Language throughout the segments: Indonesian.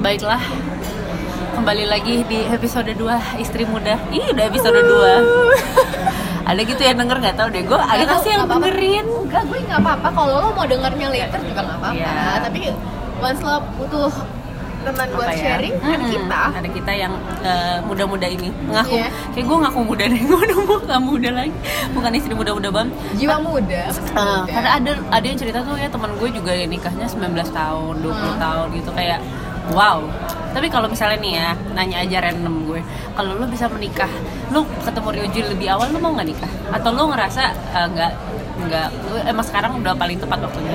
Baiklah, kembali lagi di episode 2 Istri Muda Ih, udah episode 2 Ada gitu yang denger nggak tahu deh, gue ada Nggak nggak tahu, sih yang nggak apa-apa. dengerin? Enggak, gue nggak apa-apa. Kalau lo mau dengernya later juga nggak apa-apa. Iya. Tapi once lo butuh teman buat Apa ya? sharing, ada Mm-mm, kita. Ada kita yang eh, muda-muda ini Ngaku, Iya. kayak gue ngaku muda deh, gue udah mau nggak muda lagi Bukan istri muda-muda bang Jiwa muda. Eh, karena ada ada yang cerita tuh ya teman gue juga ya nikahnya 19 tahun, 20 Hmm. tahun gitu kayak wow. Tapi kalau misalnya nih ya, nanya aja random gue, kalau lu bisa menikah, lu ketemu Ryoji lebih awal lu mau nggak nikah? Atau lu ngerasa eh, nggak nggak lu emang sekarang udah paling tepat waktunya?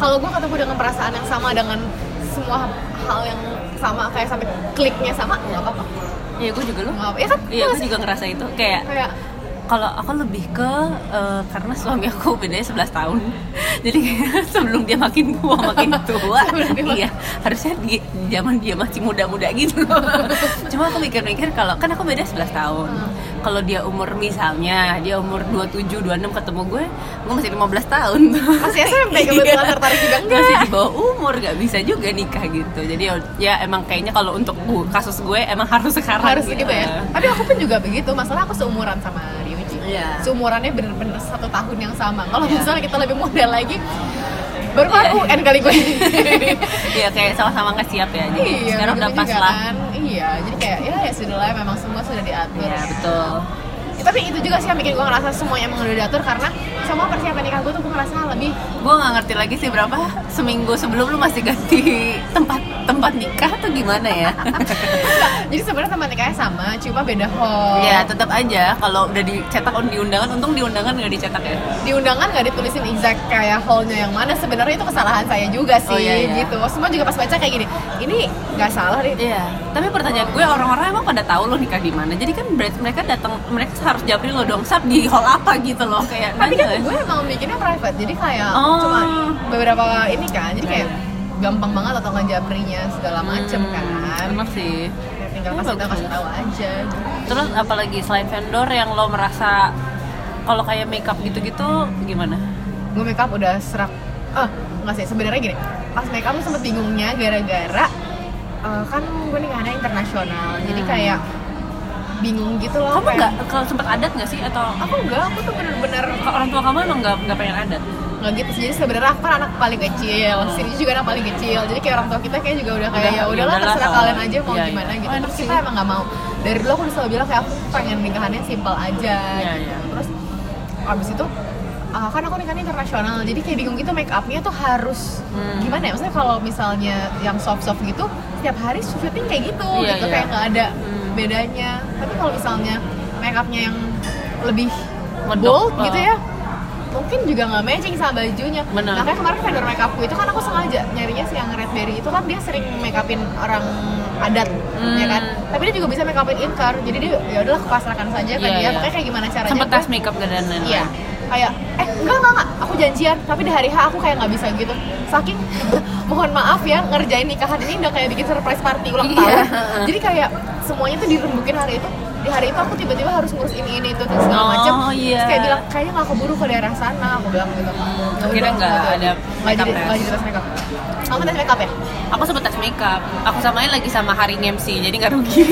Kalau gue ketemu dengan perasaan yang sama dengan semua hal yang sama kayak sampai kliknya sama nggak apa-apa. Iya gue juga lu. Nggak apa. Ya kan? Iya Nggak gue juga ngerasa itu kayak Kayak kalau aku lebih ke eh, karena suami aku bedanya 11 tahun jadi sebelum dia makin tua makin tua dia iya harusnya di zaman dia masih muda-muda gitu cuma aku mikir-mikir kalau kan aku beda 11 tahun Hmm. kalau dia umur misalnya dia umur 27 26 ketemu gue gue masih 15 tahun masih SMP kebetulan Iya. tertarik juga enggak. masih di bawah umur gak bisa juga nikah gitu jadi ya emang kayaknya kalau untuk kasus gue emang harus sekarang harus gitu ya. Tapi aku pun juga begitu. Masalah aku seumuran sama Ryuji. Iya. Seumurannya bener-bener satu tahun yang sama. Kalau Iya. misalnya kita lebih muda lagi, baru kan Iya. UN kali gue. Iya kayak sama-sama nggak siap ya. Jadi sekarang udah pas lah. kan. Iya, jadi kayak ya ya sudah lah memang semua sudah diatur. Iya betul. Ya, tapi itu juga sih yang bikin gue ngerasa semuanya emang udah diatur karena semua persiapan nikah gue tuh gue ngerasa lebih Gue nggak ngerti lagi sih berapa seminggu sebelum lu masih ganti tempat tempat nikah atau gimana ya? jadi sebenarnya teman nikahnya sama cuma beda hall ya tetap aja kalau udah dicetak on di undangan, untung di undangan nggak dicetak ya. di undangan nggak ditulisin exact kayak hallnya yang mana sebenarnya itu kesalahan saya juga sih Oh, iya, iya. gitu semua juga pas baca kayak gini ini nggak salah deh Iya. Tapi pertanyaan gue orang-orang emang pada tahu lo nikah di mana. Jadi kan berarti mereka datang mereka harus jawabin lo dong sap di hall apa gitu loh kayak. tapi kan gue emang bikinnya private jadi kayak Oh. cuma beberapa ini kan jadi kayak Iya. Gampang banget atau ngejaprinya segala macem Hmm, kan Enak sih. Tinggal Oh, kasih tahu kasih tahu aja Terus apalagi selain vendor yang lo merasa kalau kayak makeup gitu-gitu gimana? gue makeup udah serak ah nggak sih sebenarnya gini pas makeup tuh sempet bingungnya gara-gara eh, kan gue nikahnya internasional jadi Hmm. kayak bingung gitu loh Kamu nggak kalau sempat adat nggak sih atau aku enggak aku tuh bener-bener orang tua kamu emang nggak nggak pengen adat? nggak gitu sih. jadi sebenarnya aku kan anak paling kecil sini juga anak paling kecil jadi kayak orang tua kita kayak juga udah kayak Udah, ya ya udahlah terserah oh, kalian aja mau iya. gimana gitu Oh, terus sih. kita emang nggak mau dari dulu aku udah selalu bilang kayak aku pengen nikahannya simpel aja Iya, gitu. iya. terus abis itu ah, kan aku nikahnya internasional jadi kayak bingung gitu make upnya tuh harus Hmm. gimana ya maksudnya kalau misalnya yang soft soft gitu setiap hari syuting kayak gitu Iya, gitu iya. kayak nggak ada Hmm. Bedanya tapi kalau misalnya make upnya yang lebih Medok, bold oh. gitu ya mungkin juga nggak matching sama bajunya Benar. makanya kemarin vendor make upku itu kan aku sengaja nyarinya si yang red berry itu kan dia sering make upin orang adat Hmm. ya kan tapi dia juga bisa make upin jadi dia ya udahlah kepasrahkan saja Iya, dia iya. makanya kayak gimana caranya Sempet tes makeup ke dan lain-lain. Iya. Kayak eh enggak enggak enggak, aku janjian, tapi di hari H aku kayak nggak bisa gitu. Saking mohon maaf ya ngerjain nikahan ini udah kayak bikin surprise party ulang Iya. tahun. Jadi kayak semuanya tuh dirembukin hari itu. Di hari itu aku tiba-tiba harus ngurus ini ini itu dan segala Oh, macam. iya. Terus kayak bilang kayaknya nggak keburu ke daerah sana, aku bilang gitu. Ya Akhirnya nggak ada Nggak jadi nggak jadi tes makeup. Kamu tes makeup ya? Aku sempet tes makeup. Aku samain lagi sama hari MC, jadi nggak rugi.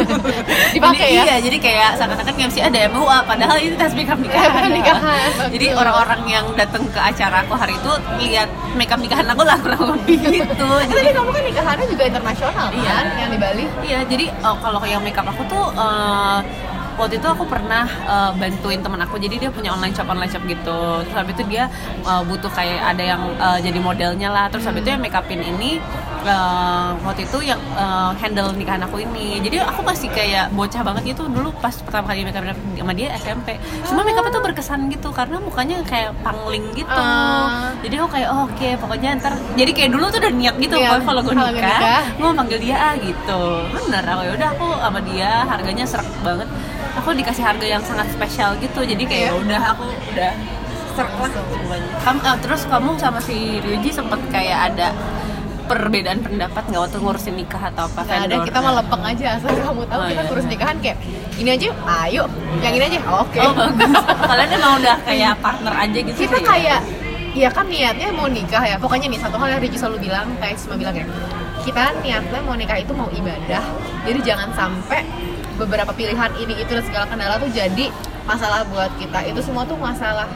Dipakai ya? Iya, jadi kayak seakan-akan MC ada MUA, padahal itu tes makeup nikahan. Nikahan, Jadi orang-orang yang datang ke acara aku hari itu lihat makeup nikahan aku lah kurang lebih gitu. Eh, tapi kamu kan nikahannya juga internasional Iya. kan, yang di Bali. Iya, jadi eh, kalau yang makeup aku tuh eh, waktu itu aku pernah eh, bantuin teman aku, jadi dia punya online shop online shop gitu. Terus habis itu dia eh, butuh kayak ada yang eh, jadi modelnya lah. Terus habis itu yang makeupin ini eh, waktu itu yang eh, handle nikahan aku ini. Jadi aku masih kayak bocah banget gitu dulu pas pertama kali makeup sama dia SMP. Cuma makeupnya tuh berkesan gitu karena mukanya kayak pangling gitu. Ah. Jadi aku kayak oh, oke pokoknya ntar jadi kayak dulu tuh udah niat gitu Iya, pokoknya kalau gue nikah, nikah. gue mau manggil dia ah gitu bener aku ya udah aku sama dia harganya serak banget aku dikasih harga yang sangat spesial gitu jadi kayak Iya. udah aku udah lah kamu eh, terus kamu sama si Ryuji sempet kayak ada perbedaan pendapat nggak waktu ngurusin nikah atau apa Gak ada, kita mah lempeng aja asal kamu tahu Oh, kita iya. kurus nikahan kayak ini aja, ayo, yang ini aja, oke. oh bagus kalian emang udah kayak partner aja gitu kita sih ya? kayak, ya kan niatnya mau nikah ya. Pokoknya nih satu hal yang Ricky selalu bilang, kayak cuma bilang ya, kita niatnya mau nikah itu mau ibadah jadi jangan sampai beberapa pilihan ini itu dan segala kendala tuh jadi masalah buat kita. Itu semua tuh masalah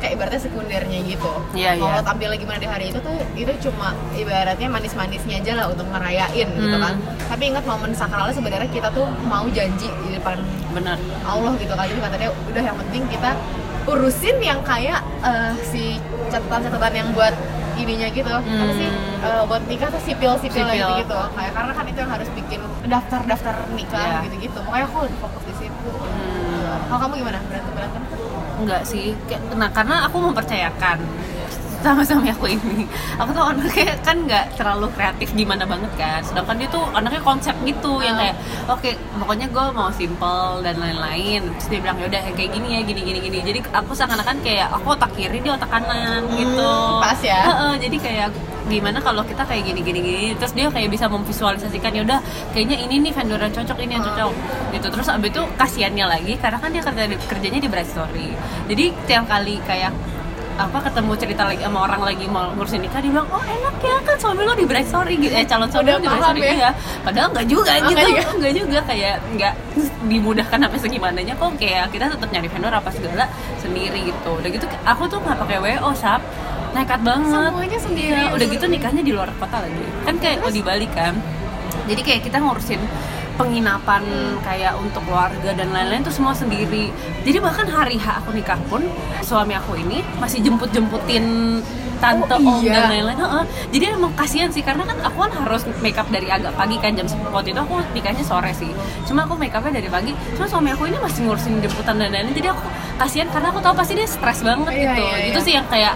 kayak ibaratnya sekundernya gitu. Mau iya. lo tampil gimana di hari itu tuh itu cuma ibaratnya manis-manisnya aja lah untuk ngerayain gitu Hmm. kan. Tapi ingat momen sakralnya sebenarnya kita tuh mau janji di depan bener Allah gitu kan. Jadi katanya udah yang penting kita urusin yang kayak eh, si catatan-catatan yang buat ininya gitu apa sih Hmm. Eh, buat nikah tuh sipil-sipil Sipil. gitu gitu kayak karena kan itu yang harus bikin daftar-daftar nikah Iya. gitu gitu makanya aku lebih fokus di situ Hmm. kalau kamu gimana berantem berantem enggak sih nah karena aku mempercayakan sama suami aku ini aku tuh anaknya kan nggak terlalu kreatif gimana banget kan. Sedangkan dia tuh anaknya konsep gitu yang Ah. kayak oke pokoknya gue mau simple dan lain-lain. Terus dia bilang yaudah kayak gini ya gini gini gini. Jadi aku seakan-akan kayak aku otak kiri dia otak kanan gitu. Hmm, pas ya. Jadi kayak gimana kalau kita kayak gini gini gini? Terus dia kayak bisa memvisualisasikan ya udah kayaknya ini nih vendor yang cocok ini yang cocok. Gitu. Terus abis itu kasihannya lagi karena kan dia kerja kerjanya di Bright Story. Jadi tiap kali kayak apa ketemu cerita lagi sama orang lagi mau ngurusin nikah dia bilang oh enak ya kan suami lo di Bright Story gitu. Eh calon suami lo di Bright Story ya? iya padahal nggak juga Oh, gitu. nggak juga. juga kayak nggak dimudahkan apa segimananya kok. Kayak kita tetap nyari vendor apa segala sendiri gitu. Udah gitu aku tuh nggak pakai wo sap. Nekat banget. Semuanya sendiri. Iya, udah gitu nikahnya di luar kota lagi. Kan kayak oh, di Bali kan. Jadi kayak kita ngurusin penginapan kayak untuk keluarga dan lain-lain tuh semua sendiri. Jadi bahkan hari H aku nikah pun suami aku ini masih jemput-jemputin tante Oh, om iya. dan lain-lain. Heeh. jadi emang kasihan sih karena kan aku kan harus make up dari agak pagi kan jam 10 waktu itu aku nikahnya sore sih. Cuma aku make upnya dari pagi. Cuma suami aku ini masih ngurusin jemputan dan lain-lain. Jadi aku kasihan karena aku tahu pasti dia stres banget Iya, gitu. iya, itu iya. sih yang kayak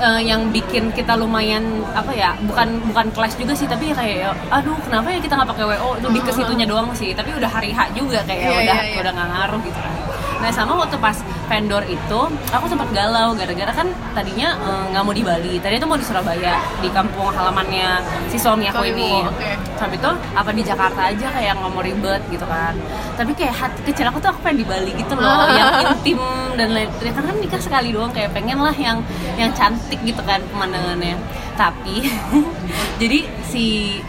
eh, yang bikin kita lumayan apa ya bukan bukan clash juga sih tapi kayak aduh kenapa ya kita nggak pakai wo lebih ke situnya doang sih tapi udah hari H juga kayak Iya, udah iya, iya. udah nggak ngaruh gitu kan nah sama waktu pas vendor itu aku sempat galau gara-gara kan tadinya eh, nggak mau di Bali. Tadinya tuh mau di Surabaya di kampung halamannya si suami aku ini. Oke. sampai itu apa di Jakarta aja kayak nggak mau ribet gitu kan. Tapi kayak hati kecil aku tuh aku pengen di Bali gitu loh yang intim dan lain ya karena kan nikah sekali doang kayak pengen lah yang yang cantik gitu kan pemandangannya. Tapi jadi si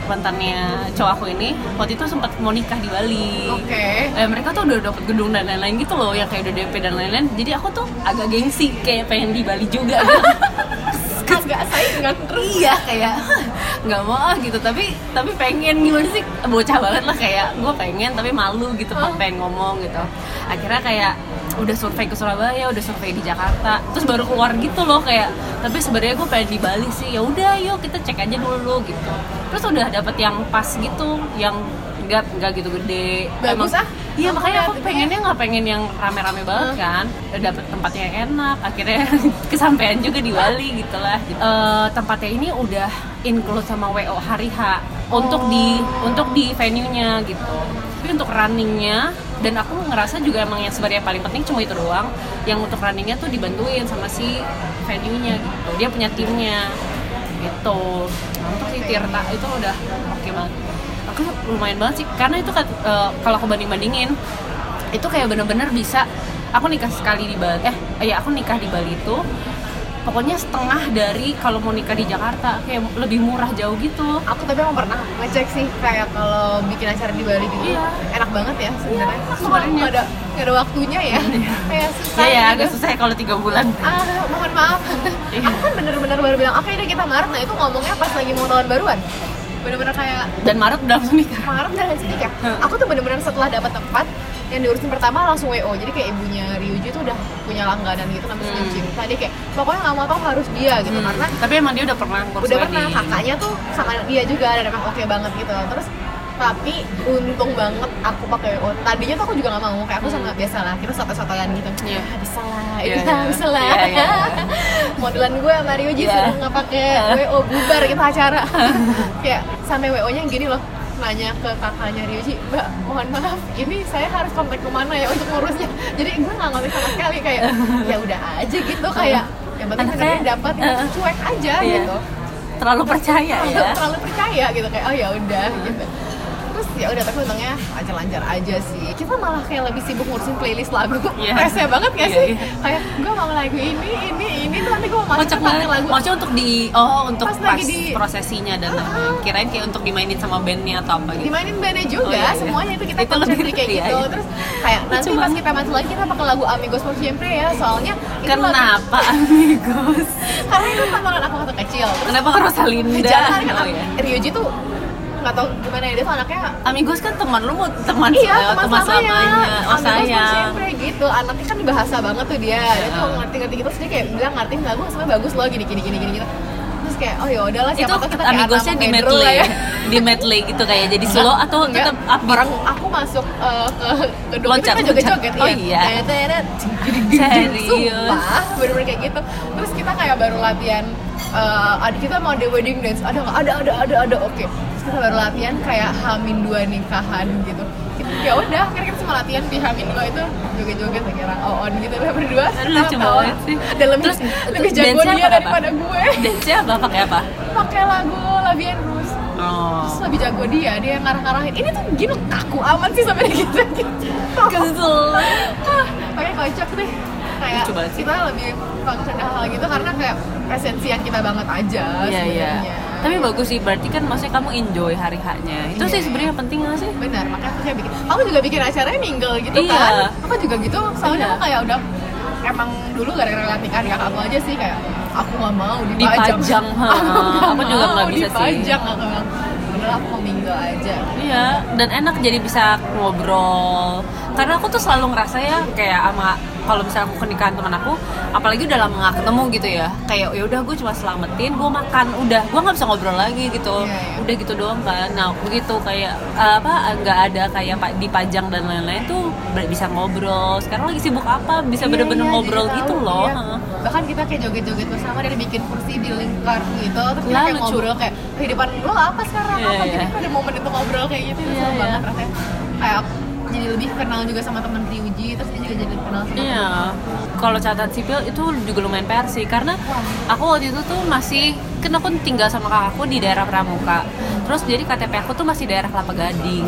mantannya cowok aku ini waktu itu sempat mau nikah di Bali. Oke. Eh, mereka tuh udah dapet gedung dan lain-lain gitu loh yang kayak udah DP dan lain-lain. Jadi aku tuh agak gengsi kayak pengen di Bali juga agak saingan terus. Iya kayak nggak mau ah gitu. Tapi tapi pengen gimana sih bocah banget lah kayak gue pengen tapi malu gitu Oh. pengen ngomong gitu. Akhirnya kayak udah survei ke Surabaya udah survei di Jakarta terus baru keluar gitu loh kayak tapi sebenarnya gue pengen di Bali sih ya udah yuk kita cek aja dulu gitu. Terus udah dapet yang pas gitu yang enggak enggak gitu gede. Bagus ah. iya Oh, makanya aku pengennya nggak pengen yang rame-rame banget kan. Udah dapet tempatnya yang enak akhirnya kesampaian juga di Bali gitu lah Eh, tempatnya ini udah include sama WO hari H untuk di untuk di venue nya gitu. Tapi untuk runningnya dan aku ngerasa juga emang yang sebenarnya paling penting cuma itu doang. Yang untuk runningnya tuh dibantuin sama si venue nya gitu. Dia punya timnya. Gitu. Untuk si Tirta itu udah oke banget. Aku lumayan banget sih. Karena itu eh, kalau aku banding bandingin itu kayak bener-bener bisa aku nikah sekali di Bali eh ya aku nikah di Bali itu pokoknya setengah dari kalau mau nikah di Jakarta kayak lebih murah jauh gitu. Aku tapi emang pernah ngecek sih kayak kalau bikin acara di Bali gitu Iya. enak banget ya sebenarnya. Nggak ada nggak ada waktunya ya. Kayak susah ya ya gitu. agak susah ya kalau tiga bulan. Ah mohon maaf. Iya. aku kan bener-bener baru bilang oke deh kita Maret. Nah itu ngomongnya pas lagi mau tahun baruan. Bener-bener kayak dan Maret udah langsung nikah. Maret dan langsung nikah aku tuh bener-bener setelah dapat tempat yang diurusin pertama langsung WO jadi kayak ibunya Ryuji tuh udah punya langganan gitu namanya Hmm. hmm. cinta dia kayak pokoknya nggak mau tahu harus dia gitu Hmm, karena tapi emang dia udah pernah udah pernah kakaknya tuh sama dia juga dan emang oke banget gitu terus tapi untung banget aku pakai WO tadinya tuh aku juga nggak mau kayak aku sama biasa lah kita soto-sotoan gitu Iya. "Ah, bisa lah Iya, iya, iya. bisa lah Iya, iya. modelan gue sama Ryuji Iya. suruh nggak pakai WO bubar kita acara kayak sampai WO nya gini loh nanya ke kakaknya Ryuji mbak mohon maaf ini saya harus kontak ke mana ya untuk ngurusnya? Jadi gue nggak ngerti sama sekali kayak ya udah aja gitu kayak yang penting beneran dapat eh, cuek aja iya. gitu. Terlalu percaya ya? Terlalu percaya gitu kayak oh ya udah gitu ya udah tapi untungnya lancar-lancar aja sih kita malah kayak lebih sibuk ngurusin playlist lagu Iya. Rese banget gak Iya, sih iya. kayak gue mau lagu ini ini ini tuh nanti gue mau masukin banget. lagu Maksudnya untuk di oh untuk Pas pas, di- prosesinya dan lain-lain. Kirain kayak untuk dimainin sama bandnya atau apa gitu. dimainin bandnya juga Oh, iya, iya. semuanya itu kita Itu lebih- kayak iya, gitu iya. terus kayak nanti Lucu pas kita masuk lagi kita pakai lagu Amigos por Siempre ya soalnya itu lagu- Kenapa amigos? karena itu tontonan aku waktu kecil terus Kenapa ke Rosalinda? jangan Oh, iya. Ryuji tuh nggak tahu gimana ya dia tuh anaknya Amigos kan teman lu mau teman iya se- teman selamanya Oh Amigos por sayang. Siempre gitu anaknya kan bahasa banget tuh dia dia tuh Iya. ngerti-ngerti gitu terus dia kayak bilang ngerti lagu sebenarnya bagus loh gini gini gini gini gitu terus kayak oh ya udahlah Itu siapa tahu kita amigosnya di medley, ya di medley gitu kayak jadi slow atau Enggak, tetap upbeat? orang aku masuk uh, ke gedung Loncat, itu kan joget-joget loncat. Oh iya. Serius? Sumpah, bener-bener kayak gitu. Terus kita kayak baru latihan uh, ada kita mau ada wedding dance, ada? Ada, ada, ada, ada. Oke. Terus kita baru latihan kayak Hamin dua nikahan gitu. Ya udah, akhirnya kita semua latihan di Hamin dua itu joget-joget kayak on gitu lah berdua. Lucu ketawa. banget sih. Dan lebih Terus, lebih jago dia apa, daripada gue. Dance-nya apa? Pakai apa? Pakai lagu Labian Rus Oh. terus lebih jago dia dia yang ngarah-ngarahin ini tuh gini kaku amat sih sampai gitu gitu Kesel. ah pakai kocak deh kayak Lucu kita lebih concern hal gitu karena kayak esensi yang kita banget aja Iya iya. sebenarnya. Tapi bagus sih, berarti kan maksudnya kamu enjoy hari haknya. Itu Iya. sih sebenarnya penting nggak sih? benar makanya aku kayak bikin kamu juga bikin acaranya mingle gitu Iya. kan aku juga gitu soalnya Iya. aku kayak udah emang dulu gara-gara latihan kakak aku aja sih kayak aku nggak mau dipajang Dipajang, ha. nggak Aku juga nggak mau bisa sih. dipajang aku bilang udah aku mau mingle aja Iya, dan enak jadi bisa ngobrol. Karena aku tuh selalu ngerasa ya kayak sama kalau misalnya aku ke nikahan teman aku, apalagi udah lama gak ketemu gitu ya. Kayak ya udah gue cuma selamatin, gue makan, udah gue nggak bisa ngobrol lagi gitu. Iya, iya. Udah gitu doang kan. Nah begitu kayak apa nggak ada kayak pak dipajang dan lain-lain tuh bisa ngobrol. Sekarang lagi sibuk apa? Bisa Iya, bener-bener iya, ngobrol jadi gitu tahu, loh. iya. Bahkan kita kayak joget-joget bersama dari bikin kursi di lingkar gitu terus kita kayak lucu. ngobrol kayak kehidupan lo apa sekarang Iya, apa iya. jadi ada momen itu ngobrol kayak gitu itu Iya, seru iya. banget rasanya kayak jadi lebih kenal juga sama temen Ryuji terus dia juga jadi kenal sama Iya, kalau catatan sipil itu juga lumayan PR sih karena aku waktu itu tuh masih kan aku tinggal sama kakakku di daerah Pramuka. Terus jadi KTP aku tuh masih daerah Kelapa Gading.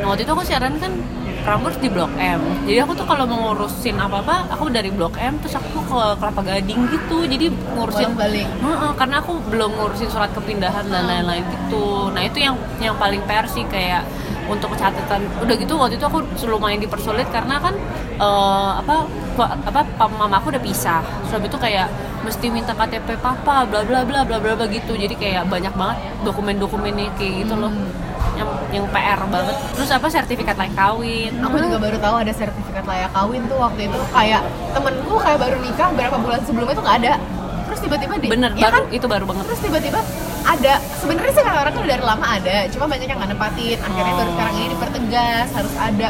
Nah waktu itu aku siaran kan Prambors di Blok M. Jadi aku tuh kalau mau ngurusin apa-apa, aku dari Blok M terus aku ke Kelapa Gading gitu. Jadi ngurusin balik Heeh, karena aku belum ngurusin surat kepindahan dan lain-lain gitu. Nah itu yang yang paling PR sih kayak untuk catatan. Udah gitu waktu itu aku lumayan dipersulit karena kan eh, apa apa mama aku udah pisah. Sebab itu kayak mesti minta KTP papa bla bla bla bla bla bla gitu. Jadi kayak banyak banget dokumen-dokumennya kayak gitu loh. Yang yang PR banget. Terus apa sertifikat layak kawin. aku juga baru tahu ada sertifikat layak kawin tuh waktu itu kayak temenku kayak baru nikah berapa bulan sebelumnya tuh nggak ada tiba-tiba di bener ya baru kan? itu baru banget. terus tiba-tiba ada sebenarnya sih orang kan dari lama ada cuma banyak yang nggak nepatin akhirnya baru Oh. sekarang ini dipertegas harus ada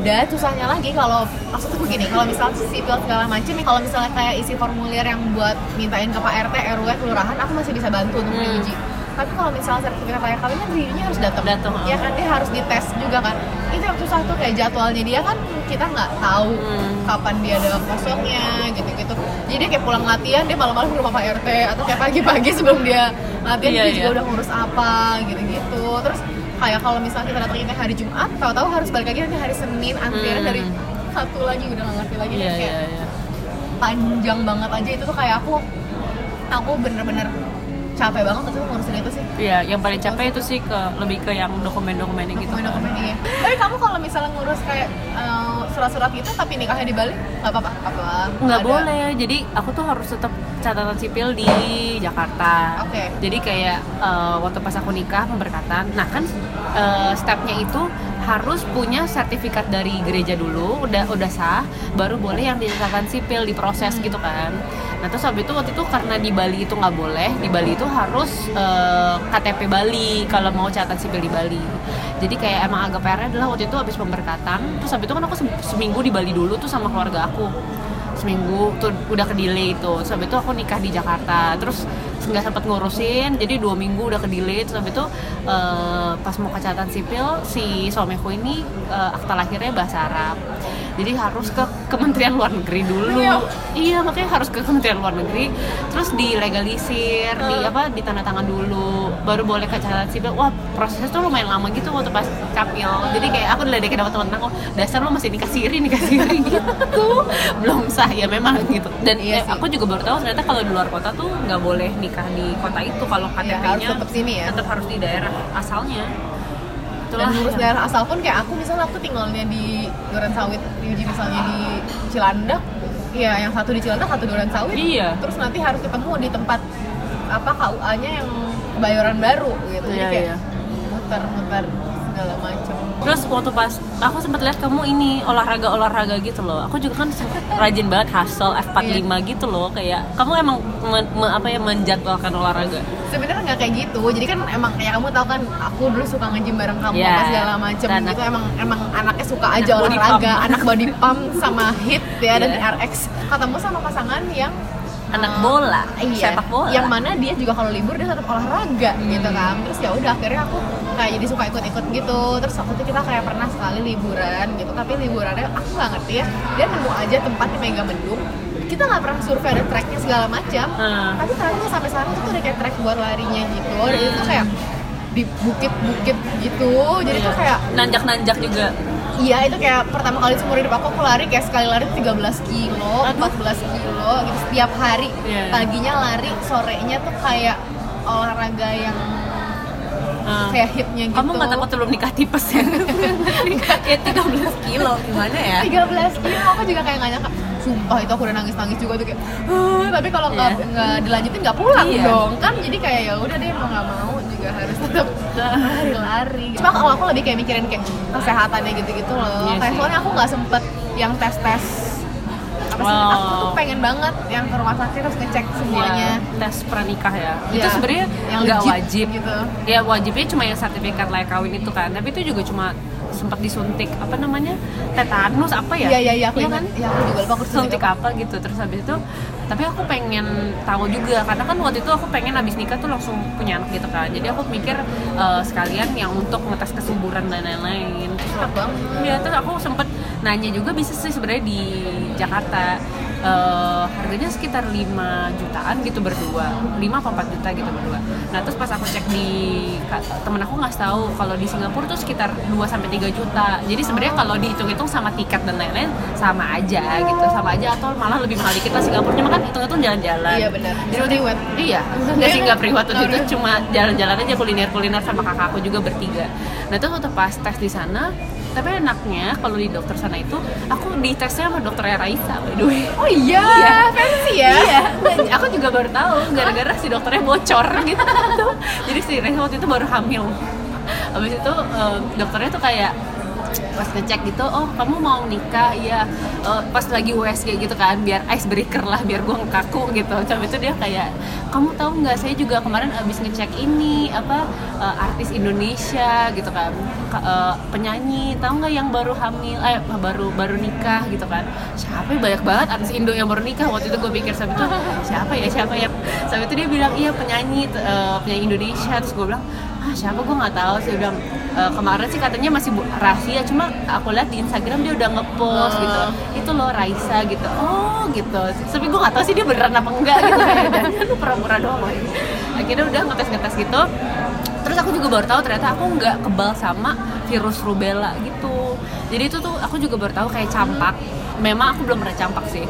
dan susahnya lagi kalau maksudnya begini kalau misalnya sipil segala macam nih kalau misalnya kayak isi formulir yang buat mintain ke Pak RT RW kelurahan aku masih bisa bantu untuk Hmm. diuji tapi kalau misalnya sertifikat layak kawin kan dirinya harus datang Datang, ya kan dia harus dites juga kan itu yang susah tuh kayak jadwalnya dia kan kita nggak tahu Hmm. kapan dia ada kosongnya gitu-gitu jadi dia kayak pulang latihan dia malam-malam ke rumah Pak RT atau kayak pagi-pagi sebelum dia latihan Iya, dia juga iya. udah ngurus apa gitu-gitu terus kayak kalau misalnya kita datangnya hari Jumat tahu-tahu harus balik lagi nanti hari Senin antriannya Hmm. dari satu lagi udah nggak ngerti lagi dan kayak iya iya. panjang banget aja itu tuh kayak aku aku bener-bener capek banget tuh ngurusin itu sih Iya, yang paling capek itu sih ke lebih ke yang dokumen-dokumennya gitu. kan. dokumen-dokumen iya. Tapi kamu kalau misalnya ngurus kayak eh, surat-surat gitu tapi nikahnya di Bali nggak apa-apa? Apa? nggak Ada- boleh jadi aku tuh harus tetap catatan sipil di Jakarta Oke. jadi kayak eh, waktu pas aku nikah pemberkatan nah kan eh, stepnya itu harus punya sertifikat dari gereja dulu udah udah sah baru boleh yang di catatan sipil diproses gitu kan. Nah terus habis itu waktu itu karena di Bali itu nggak boleh di Bali itu harus eh, KTP Bali kalau mau catatan sipil di Bali. Jadi kayak emang agak PR adalah waktu itu habis pemberkatan terus habis itu kan aku se- seminggu di Bali dulu tuh sama keluarga aku. Seminggu tuh udah ke delay itu sampai itu aku nikah di Jakarta. Terus nggak sempat ngurusin jadi dua minggu udah ke delay terus habis itu eh, pas mau ke catatan sipil si suamiku ini eh, akta lahirnya bahasa Arab. Jadi harus ke Kementerian Luar Negeri dulu. Iya. iya makanya harus ke Kementerian Luar Negeri. Terus dilegalisir di apa ditandatangan dulu. Baru boleh ke catatan sipil. Wah prosesnya tuh lumayan lama gitu waktu pas capil. Jadi kayak aku diledekin sama temen-temen aku dasar lo masih nikah siri nikah siri gitu. Belum sah ya memang gitu. Dan Iya eh, aku juga baru tahu ternyata kalau di luar kota tuh nggak boleh nikah di kota itu kalau Ya, harus KTP-nya tetap sini ya. tetap harus di daerah asalnya dan ngurus ya. daerah asal pun kayak aku misalnya aku tinggalnya di Duren Sawit Yuji misalnya di Cilandak ya yang satu di Cilandak satu di Duren Sawit Iya. terus nanti harus ketemu di tempat apa KUA-nya yang Kebayoran Baru gitu jadi Iya, kayak iya. Segala macam Terus waktu pas aku sempat lihat kamu ini olahraga olahraga gitu loh. Aku juga kan rajin banget hustle F45 Iya. gitu loh. Kayak kamu emang men- me- apa ya menjadwalkan olahraga. sebenarnya nggak kayak gitu jadi kan emang kayak kamu tahu kan aku dulu suka nge-gym bareng kamu apa segala macem Dan gitu emang emang anaknya suka aja Anak body olahraga pump. anak body pump sama hit ya dan Iya. RX ketemu sama pasangan yang Anak bola, iya, sepak bola. yang mana dia juga kalau libur dia tetap olahraga gitu kan. Terus ya udah akhirnya aku kayak jadi suka ikut-ikut gitu. Terus waktu itu kita kayak pernah sekali liburan gitu. Tapi liburannya aku nggak ngerti ya. Dia nemu aja tempat di Megamendung kita nggak pernah survei ada tracknya segala macam. Hmm. tapi ternyata sampai sekarang tuh ada kayak track buat larinya gitu. Dan itu kayak di bukit-bukit gitu. Jadi tuh kayak nanjak-nanjak juga. Iya itu kayak pertama kali seumur hidup aku aku lari kayak sekali lari 13 kilo Aduh. 14 kilo gitu setiap hari Iya. paginya lari sorenya tuh kayak olahraga yang Ah. kayak hitnya gitu Kamu nggak takut belum nikah tipes ya? ya 13 kilo gimana ya? 13 kilo aku juga kayak nggak nyangka sumpah itu aku udah nangis nangis juga tuh kayak tapi kalau nggak nggak dilanjutin nggak pulang Iya. dong kan jadi kayak ya udah deh mau nggak mau juga harus tetap lari-lari cuma kalau aku lebih kayak mikirin kayak kesehatannya gitu-gitu loh Iya kayak soalnya aku nggak sempet yang tes tes apa sih aku tuh Wow. pengen banget yang ke rumah sakit terus ngecek semuanya Ya, tes pranikah ya. Iya. Itu sebenarnya Yang nggak wajib gitu. Ya wajibnya cuma yang sertifikat layak kawin itu kan. Tapi itu juga cuma sempat disuntik apa namanya tetanus apa ya? iya iya iya aku Iya kan? ya aku juga lupa aku suntik apa gitu terus habis itu tapi aku pengen tahu juga karena kan waktu itu aku pengen habis nikah tuh langsung punya anak gitu kan jadi aku mikir eh, sekalian yang untuk ngetes kesuburan dan lain-lain terus banget. ya terus aku sempet nanya juga bisa sih sebenarnya di Jakarta eh, harganya sekitar 5 jutaan gitu berdua. 5 apa 4 juta gitu berdua. Nah terus pas aku cek di temen aku nggak tahu kalau di Singapura tuh sekitar 2 sampai 3 juta. Jadi sebenarnya kalau dihitung-hitung sama tiket dan lain-lain sama aja gitu. Sama aja atau malah lebih mahal dikit lah Singapura. Cuma kan hitung-hitung jalan-jalan. Iya, benar. jadi priwet. iya. Nggak sih nggak priwet waktu itu. Cuma jalan-jalan aja kuliner-kuliner sama kakak aku juga bertiga. Nah terus waktu pas tes di sana tapi enaknya kalau di dokter sana itu aku di tesnya sama dokter Raisa by the way oh iya, Iya. fancy ya Iya, aku juga baru tahu gara-gara si dokternya bocor gitu. Jadi si Raisa waktu itu baru hamil. Habis itu eh, dokternya tuh kayak pas ngecek gitu, oh kamu mau nikah, iya. Eh, pas lagi USG gitu kan, biar icebreaker lah, biar nggak kaku gitu. Coba itu dia kayak, kamu tahu nggak? Saya juga kemarin abis ngecek ini apa eh, artis Indonesia gitu kan, Ka- eh, penyanyi, tahu nggak yang baru hamil, eh baru baru nikah gitu kan? Siapa ya? banyak banget artis Indo yang baru nikah. Waktu itu gue pikir sampai itu siapa ya siapa ya? Sampai itu dia bilang iya penyanyi eh, penyanyi Indonesia. Terus gue bilang ah siapa? Gue nggak tahu sih. Bilang "Eh, kemarin sih katanya masih bu- rahasia. Cuma aku lihat di Instagram dia udah ngepost Oh. gitu itu loh Raisa gitu. Oh gitu. Tapi gue nggak tahu sih dia beneran apa enggak gitu. Dan lu pura-pura doang. Akhirnya udah ngetes-ngetes gitu. Terus aku juga baru tahu ternyata aku nggak kebal sama virus rubella gitu. Jadi itu tuh aku juga baru tahu kayak campak. Memang aku belum pernah campak sih.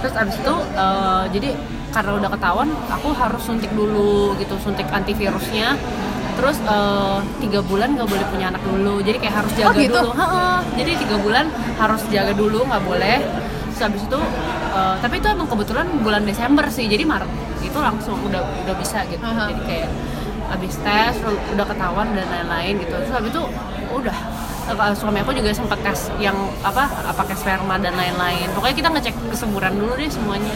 Terus abis itu eh, jadi karena udah ketahuan aku harus suntik dulu gitu suntik antivirusnya terus eh, tiga bulan nggak boleh punya anak dulu. Jadi kayak harus jaga gitu? dulu. Ha-ha. jadi tiga bulan harus jaga dulu nggak boleh. Terus habis itu eh, tapi itu emang kebetulan bulan Desember sih. Jadi Maret itu langsung udah udah bisa gitu. Aha. jadi kayak habis tes udah ketahuan dan lain-lain gitu. Terus habis itu udah. Suami aku juga sempat tes yang apa pakai sperma dan lain-lain. Pokoknya kita ngecek kesuburan dulu deh semuanya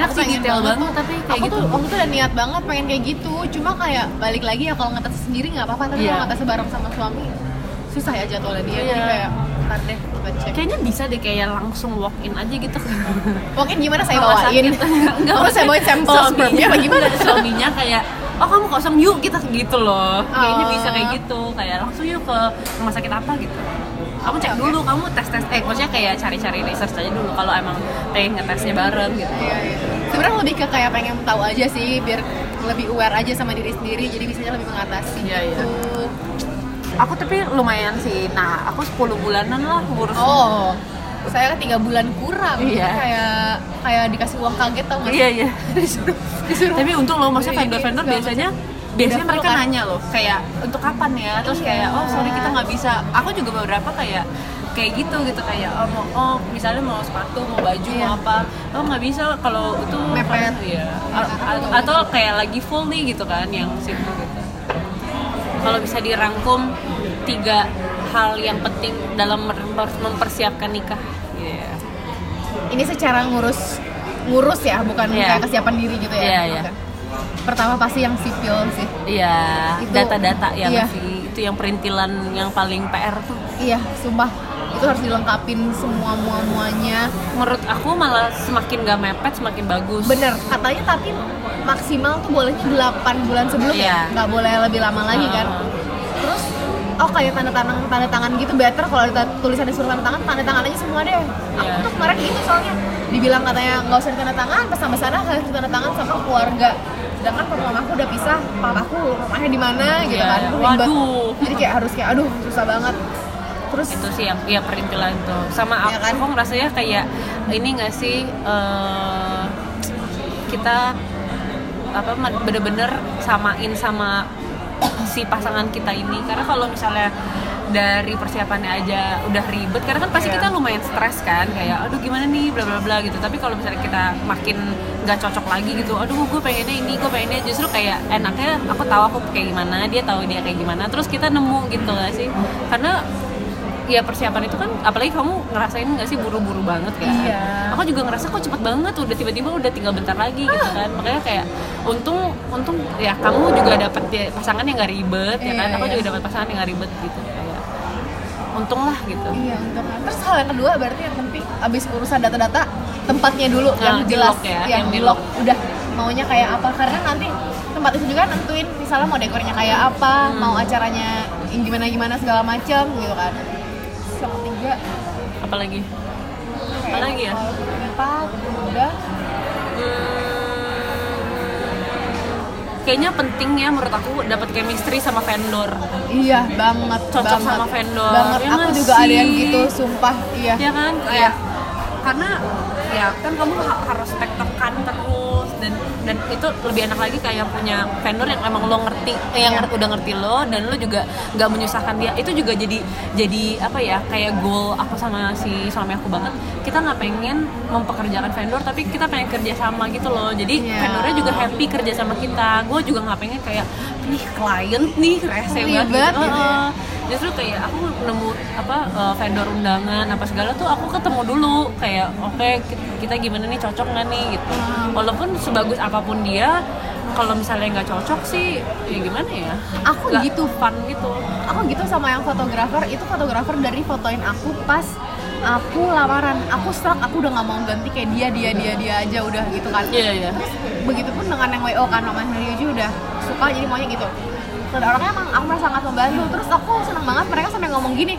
enak Aku sih detail banget. banget. Tuh. tapi kayak aku gitu. tuh waktu itu udah niat banget pengen kayak gitu. Cuma kayak balik lagi ya kalau ngetes sendiri nggak apa-apa. Tapi Iya. kalau ngetes bareng sama suami susah ya jadwalnya dia. Jadi Iya. kayak ntar deh ngecek. Kayaknya bisa deh kayak langsung walk in aja gitu. Mungkin gimana saya bawain. Enggak, Terus saya bawain sampel spermnya apa gimana? Suaminya kayak oh kamu kosong yuk kita gitu loh. Kayaknya Oh. bisa kayak gitu. Kayak langsung yuk ke rumah sakit apa gitu. Kamu cek Oke, dulu kamu tes tes eh maksudnya kayak cari-cari research aja dulu kalau emang pengen ngetesnya bareng gitu. Iya, iya. Sebenarnya lebih ke kayak pengen tahu aja sih biar lebih aware aja sama diri sendiri jadi bisanya lebih mengatasi Iya, iya. gitu. aku tapi lumayan sih nah aku 10 bulanan lah ngurus Oh, saya kan tiga bulan kurang. Iya. Kayak kayak dikasih uang kaget tau nggak? sih? iya iya disuruh disuruh. tapi untung loh maksudnya vendor-vendor segala biasanya macam. biasanya Udah mereka kan? nanya loh kayak untuk kapan ya terus Iya. kayak oh sorry kita nggak bisa aku juga beberapa kayak kayak gitu gitu kayak oh, mau oh misalnya mau sepatu mau baju Iya. mau apa oh nggak bisa kalau itu Mepet. iya A- a- atau kayak lagi full nih gitu kan yang situ gitu kalau bisa dirangkum tiga hal yang penting dalam mempersiapkan nikah Iya. Ini secara ngurus ngurus ya, bukan Iya. kayak kesiapan diri gitu ya. Iya, iya. Oke. Pertama pasti yang sipil sih. Iya, Itu- data-data yang iya. sih itu yang perintilan yang paling PR tuh. Iya, sumpah itu harus dilengkapin semua mua muanya. Menurut aku malah semakin gak mepet semakin bagus. Bener, katanya tapi maksimal tuh boleh 8 bulan sebelum Iya. ya, nggak boleh lebih lama lagi kan. Ah. Terus oh kayak tanda tangan tanda tangan gitu better kalau ada tulisannya suruh tanda tangan tanda tangan aja semua deh. Aku Iya. tuh kemarin gitu soalnya dibilang katanya nggak usah tanda tangan pas sampai sana harus tanda tangan sama keluarga. Sedangkan papa mamaku udah pisah, papaku rumahnya di mana gitu Iya. kan. Waduh. Jadi kayak harus kayak aduh susah banget. Terus Itu sih yang ya perintilan itu. Sama aku, kan? aku ngerasanya kayak ini gak sih eh, kita apa bener-bener samain sama si pasangan kita ini karena kalau misalnya dari persiapannya aja udah ribet karena kan pasti Iya. kita lumayan stres kan kayak aduh gimana nih bla bla bla gitu tapi kalau misalnya kita makin nggak cocok lagi gitu aduh gue pengennya ini gue pengennya justru kayak enaknya aku tahu aku kayak gimana dia tahu dia kayak gimana terus kita nemu gitu gak sih karena ya persiapan itu kan apalagi kamu ngerasain nggak sih buru-buru banget kan? Iya. aku juga ngerasa kok cepet banget udah tiba-tiba udah tinggal bentar lagi gitu kan. Makanya kayak untung untung ya kamu juga dapat ya, pasangan yang gak ribet ya kan? Iya, aku iya. juga dapat pasangan yang gak ribet gitu kayak untung lah gitu. Iya, untuk terus hal yang kedua berarti yang penting abis urusan data-data tempatnya dulu Nah, yang jelas ya, yang yang di lock. udah maunya kayak apa? Karena nanti tempat itu juga nentuin misalnya mau dekornya kayak apa Hmm. mau acaranya gimana gimana segala macam gitu kan Ketiga apalagi? Apalagi ya? empat udah Hmm, kayaknya penting ya menurut aku dapat chemistry sama vendor. Iya banget Cocok banget. sama vendor, banget. Ya aku nggak juga ada yang gitu sumpah. Iya. Ya kan? Iya. kayak karena ya kan kamu ha- harus tektokan terus dan dan itu lebih enak lagi kayak punya vendor yang emang lo ngerti eh, yang ngerti- udah ngerti lo dan lo juga nggak menyusahkan dia. Itu juga jadi jadi apa ya kayak goal aku sama si suami aku banget. Kita nggak pengen mempekerjakan vendor tapi kita pengen kerja sama gitu loh. Jadi Iya. vendornya juga happy kerja sama kita. Gue juga nggak pengen kayak nih klien nih rese banget. gitu ya. Heeh. Justru kayak aku nemu apa uh, vendor undangan apa segala tuh aku ketemu dulu kayak oke ki- kita gimana nih cocok nggak nih? Gitu. Hmm. walaupun sebagus apa pun dia kalau misalnya nggak cocok sih ya gimana ya? Aku Nggak gitu. fun gitu. Aku gitu sama yang fotografer. Itu fotografer dari fotoin aku pas aku lamaran. Aku stuck aku udah nggak mau ganti kayak dia dia dia dia aja udah gitu kan. Iya iya. Terus begitupun dengan yang wo kan namanya Ryuji udah suka jadi maunya gitu. Dan orangnya emang aku merasa sangat membantu. Terus aku seneng banget mereka sampai ngomong gini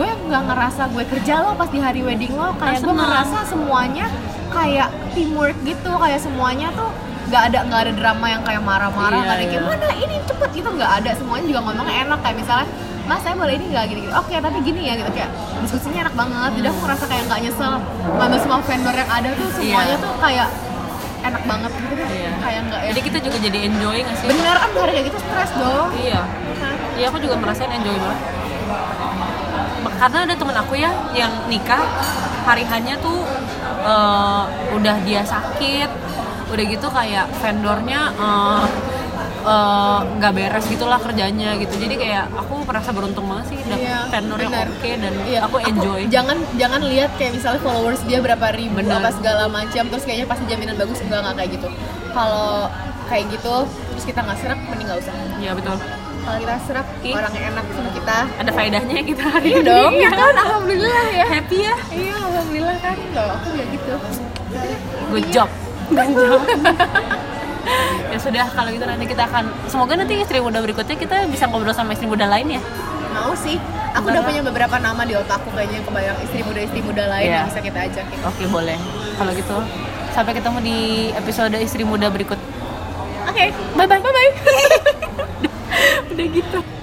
gue nggak ngerasa gue kerja lo pas di hari wedding lo. Kayak gue seneng. ngerasa semuanya kayak teamwork gitu kayak semuanya tuh nggak ada nggak ada drama yang kayak marah-marah Iya, nggak ada kayak iya. mana ini cepet gitu nggak ada. Semuanya juga ngomongnya enak kayak misalnya mas saya boleh ini nggak? Gini gitu oke tapi gini ya gitu. Kayak diskusinya enak banget. Jadi aku ngerasa kayak nggak nyesel ngambil semua vendor yang ada tuh semuanya Iya. tuh kayak enak banget gitu. Iya. kayak nggak ya. jadi kita juga jadi enjoy nggak sih? Bener kan hari kayak gitu stres dong. Iya. Iya aku juga merasain enjoy banget karena ada temen aku ya yang nikah hari hanya tuh eh, udah dia sakit udah gitu kayak vendornya eh, eh, nggak beres gitulah kerjanya gitu. Jadi kayak aku merasa beruntung banget sih dapet Iya, vendor yang bener. oke dan Iya, aku enjoy. jangan jangan lihat kayak misalnya followers dia berapa ribu Bener. apa segala macam terus kayaknya pasti jaminan bagus enggak nggak kayak gitu. Kalau kayak gitu terus kita nggak serak mending nggak usah. Iya betul kalau kita serak Ih. orang yang enak sama kita. Ada faedahnya kita hari iya ini. dong. Ya kan? Alhamdulillah ya. Happy ya? Iya alhamdulillah kan. Loh aku juga gitu. Good job. Good job. Ya sudah kalau gitu nanti kita akan semoga nanti istri muda berikutnya kita bisa ngobrol sama istri muda lain ya. Mau sih. Aku Enggak udah punya beberapa nama di otakku kayaknya yang kebayang istri muda istri muda lain Iya. yang bisa kita ajakin. Oke boleh. Kalau gitu sampai ketemu di episode istri muda berikut. Oke. Bye bye bye bye udah gitu